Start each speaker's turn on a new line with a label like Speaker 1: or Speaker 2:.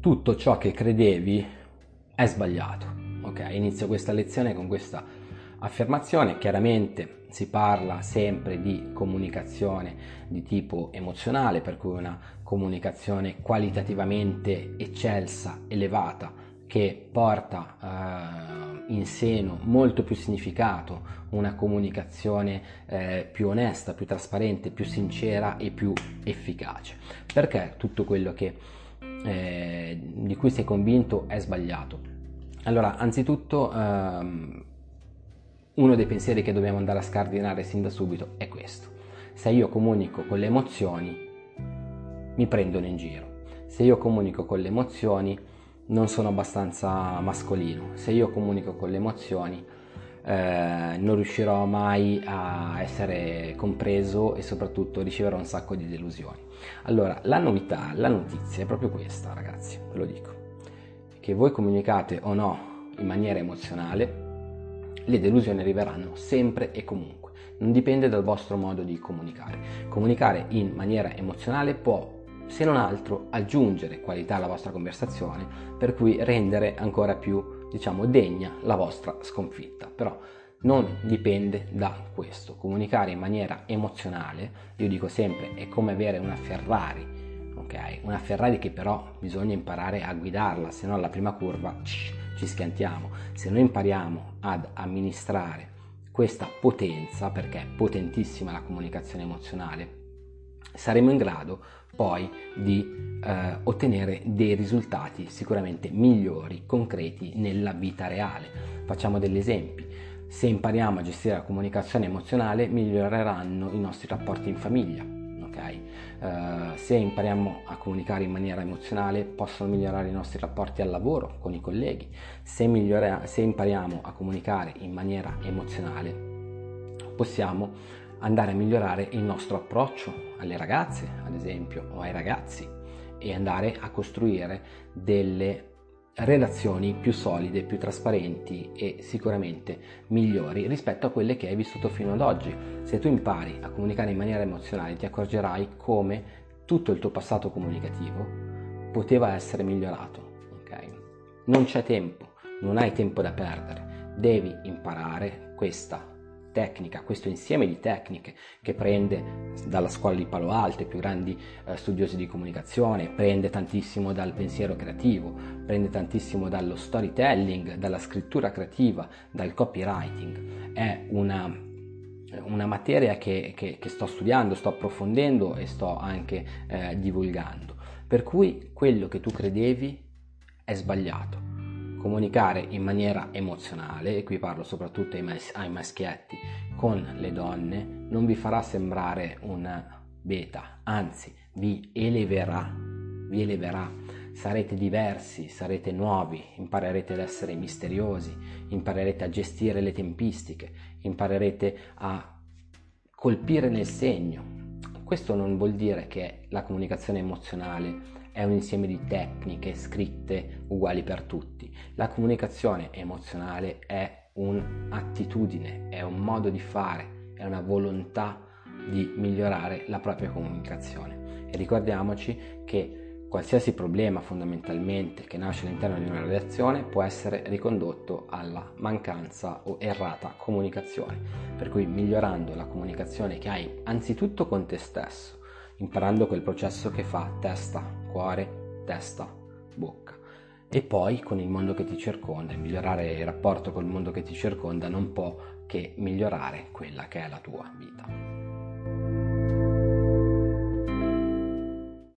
Speaker 1: tutto ciò che credevi è sbagliato. Ok, inizio questa lezione con questa affermazione. Chiaramente si parla sempre di comunicazione di tipo emozionale, per cui una comunicazione qualitativamente eccelsa, elevata, che porta eh, in seno molto più significato, una comunicazione eh, più onesta, più trasparente, più sincera e più efficace. Perché tutto quello che, eh, di cui sei convinto è sbagliato? Allora, anzitutto, ehm, uno dei pensieri che dobbiamo andare a scardinare sin da subito è questo. Se io comunico con le emozioni, mi prendono in giro. Se io comunico con le emozioni, non sono abbastanza mascolino. Se io comunico con le emozioni, eh, non riuscirò mai a essere compreso e soprattutto riceverò un sacco di delusioni. Allora, la novità, la notizia è proprio questa, ragazzi, ve lo dico. Che voi comunicate o no in maniera emozionale, le delusioni arriveranno sempre e comunque. Non dipende dal vostro modo di comunicare. Comunicare in maniera emozionale può se non altro aggiungere qualità alla vostra conversazione, per cui rendere ancora più, diciamo, degna la vostra sconfitta. Però non dipende da questo. Comunicare in maniera emozionale, io dico sempre, è come avere una Ferrari, ok? Una Ferrari che però bisogna imparare a guidarla, se no alla prima curva ci schiantiamo. Se noi impariamo ad amministrare questa potenza, perché è potentissima la comunicazione emozionale, saremo in grado poi di eh, ottenere dei risultati sicuramente migliori, concreti nella vita reale. Facciamo degli esempi. Se impariamo a gestire la comunicazione emozionale, miglioreranno i nostri rapporti in famiglia. Okay? Uh, se impariamo a comunicare in maniera emozionale, possono migliorare i nostri rapporti al lavoro con i colleghi. Se, migliora- se impariamo a comunicare in maniera emozionale, possiamo andare a migliorare il nostro approccio alle ragazze, ad esempio, o ai ragazzi e andare a costruire delle relazioni più solide, più trasparenti e sicuramente migliori rispetto a quelle che hai vissuto fino ad oggi. Se tu impari a comunicare in maniera emozionale ti accorgerai come tutto il tuo passato comunicativo poteva essere migliorato. Okay? Non c'è tempo, non hai tempo da perdere, devi imparare questa tecnica, questo insieme di tecniche che prende dalla scuola di Palo Alto, i più grandi eh, studiosi di comunicazione, prende tantissimo dal pensiero creativo, prende tantissimo dallo storytelling, dalla scrittura creativa, dal copywriting. È una, una materia che, che, che, sto studiando, sto approfondendo e sto anche eh, divulgando. Per cui quello che tu credevi è sbagliato comunicare in maniera emozionale, e qui parlo soprattutto ai, mas- ai maschietti, con le donne, non vi farà sembrare una beta, anzi vi eleverà, vi eleverà. Sarete diversi, sarete nuovi, imparerete ad essere misteriosi, imparerete a gestire le tempistiche, imparerete a colpire nel segno. Questo non vuol dire che la comunicazione emozionale è un insieme di tecniche scritte uguali per tutti. La comunicazione emozionale è un'attitudine, è un modo di fare, è una volontà di migliorare la propria comunicazione. E ricordiamoci che qualsiasi problema fondamentalmente che nasce all'interno di una relazione può essere ricondotto alla mancanza o errata comunicazione. Per cui migliorando la comunicazione che hai anzitutto con te stesso, imparando quel processo che fa testa, cuore, testa, bocca. E poi con il mondo che ti circonda, migliorare il rapporto col mondo che ti circonda non può che migliorare quella che è la tua vita.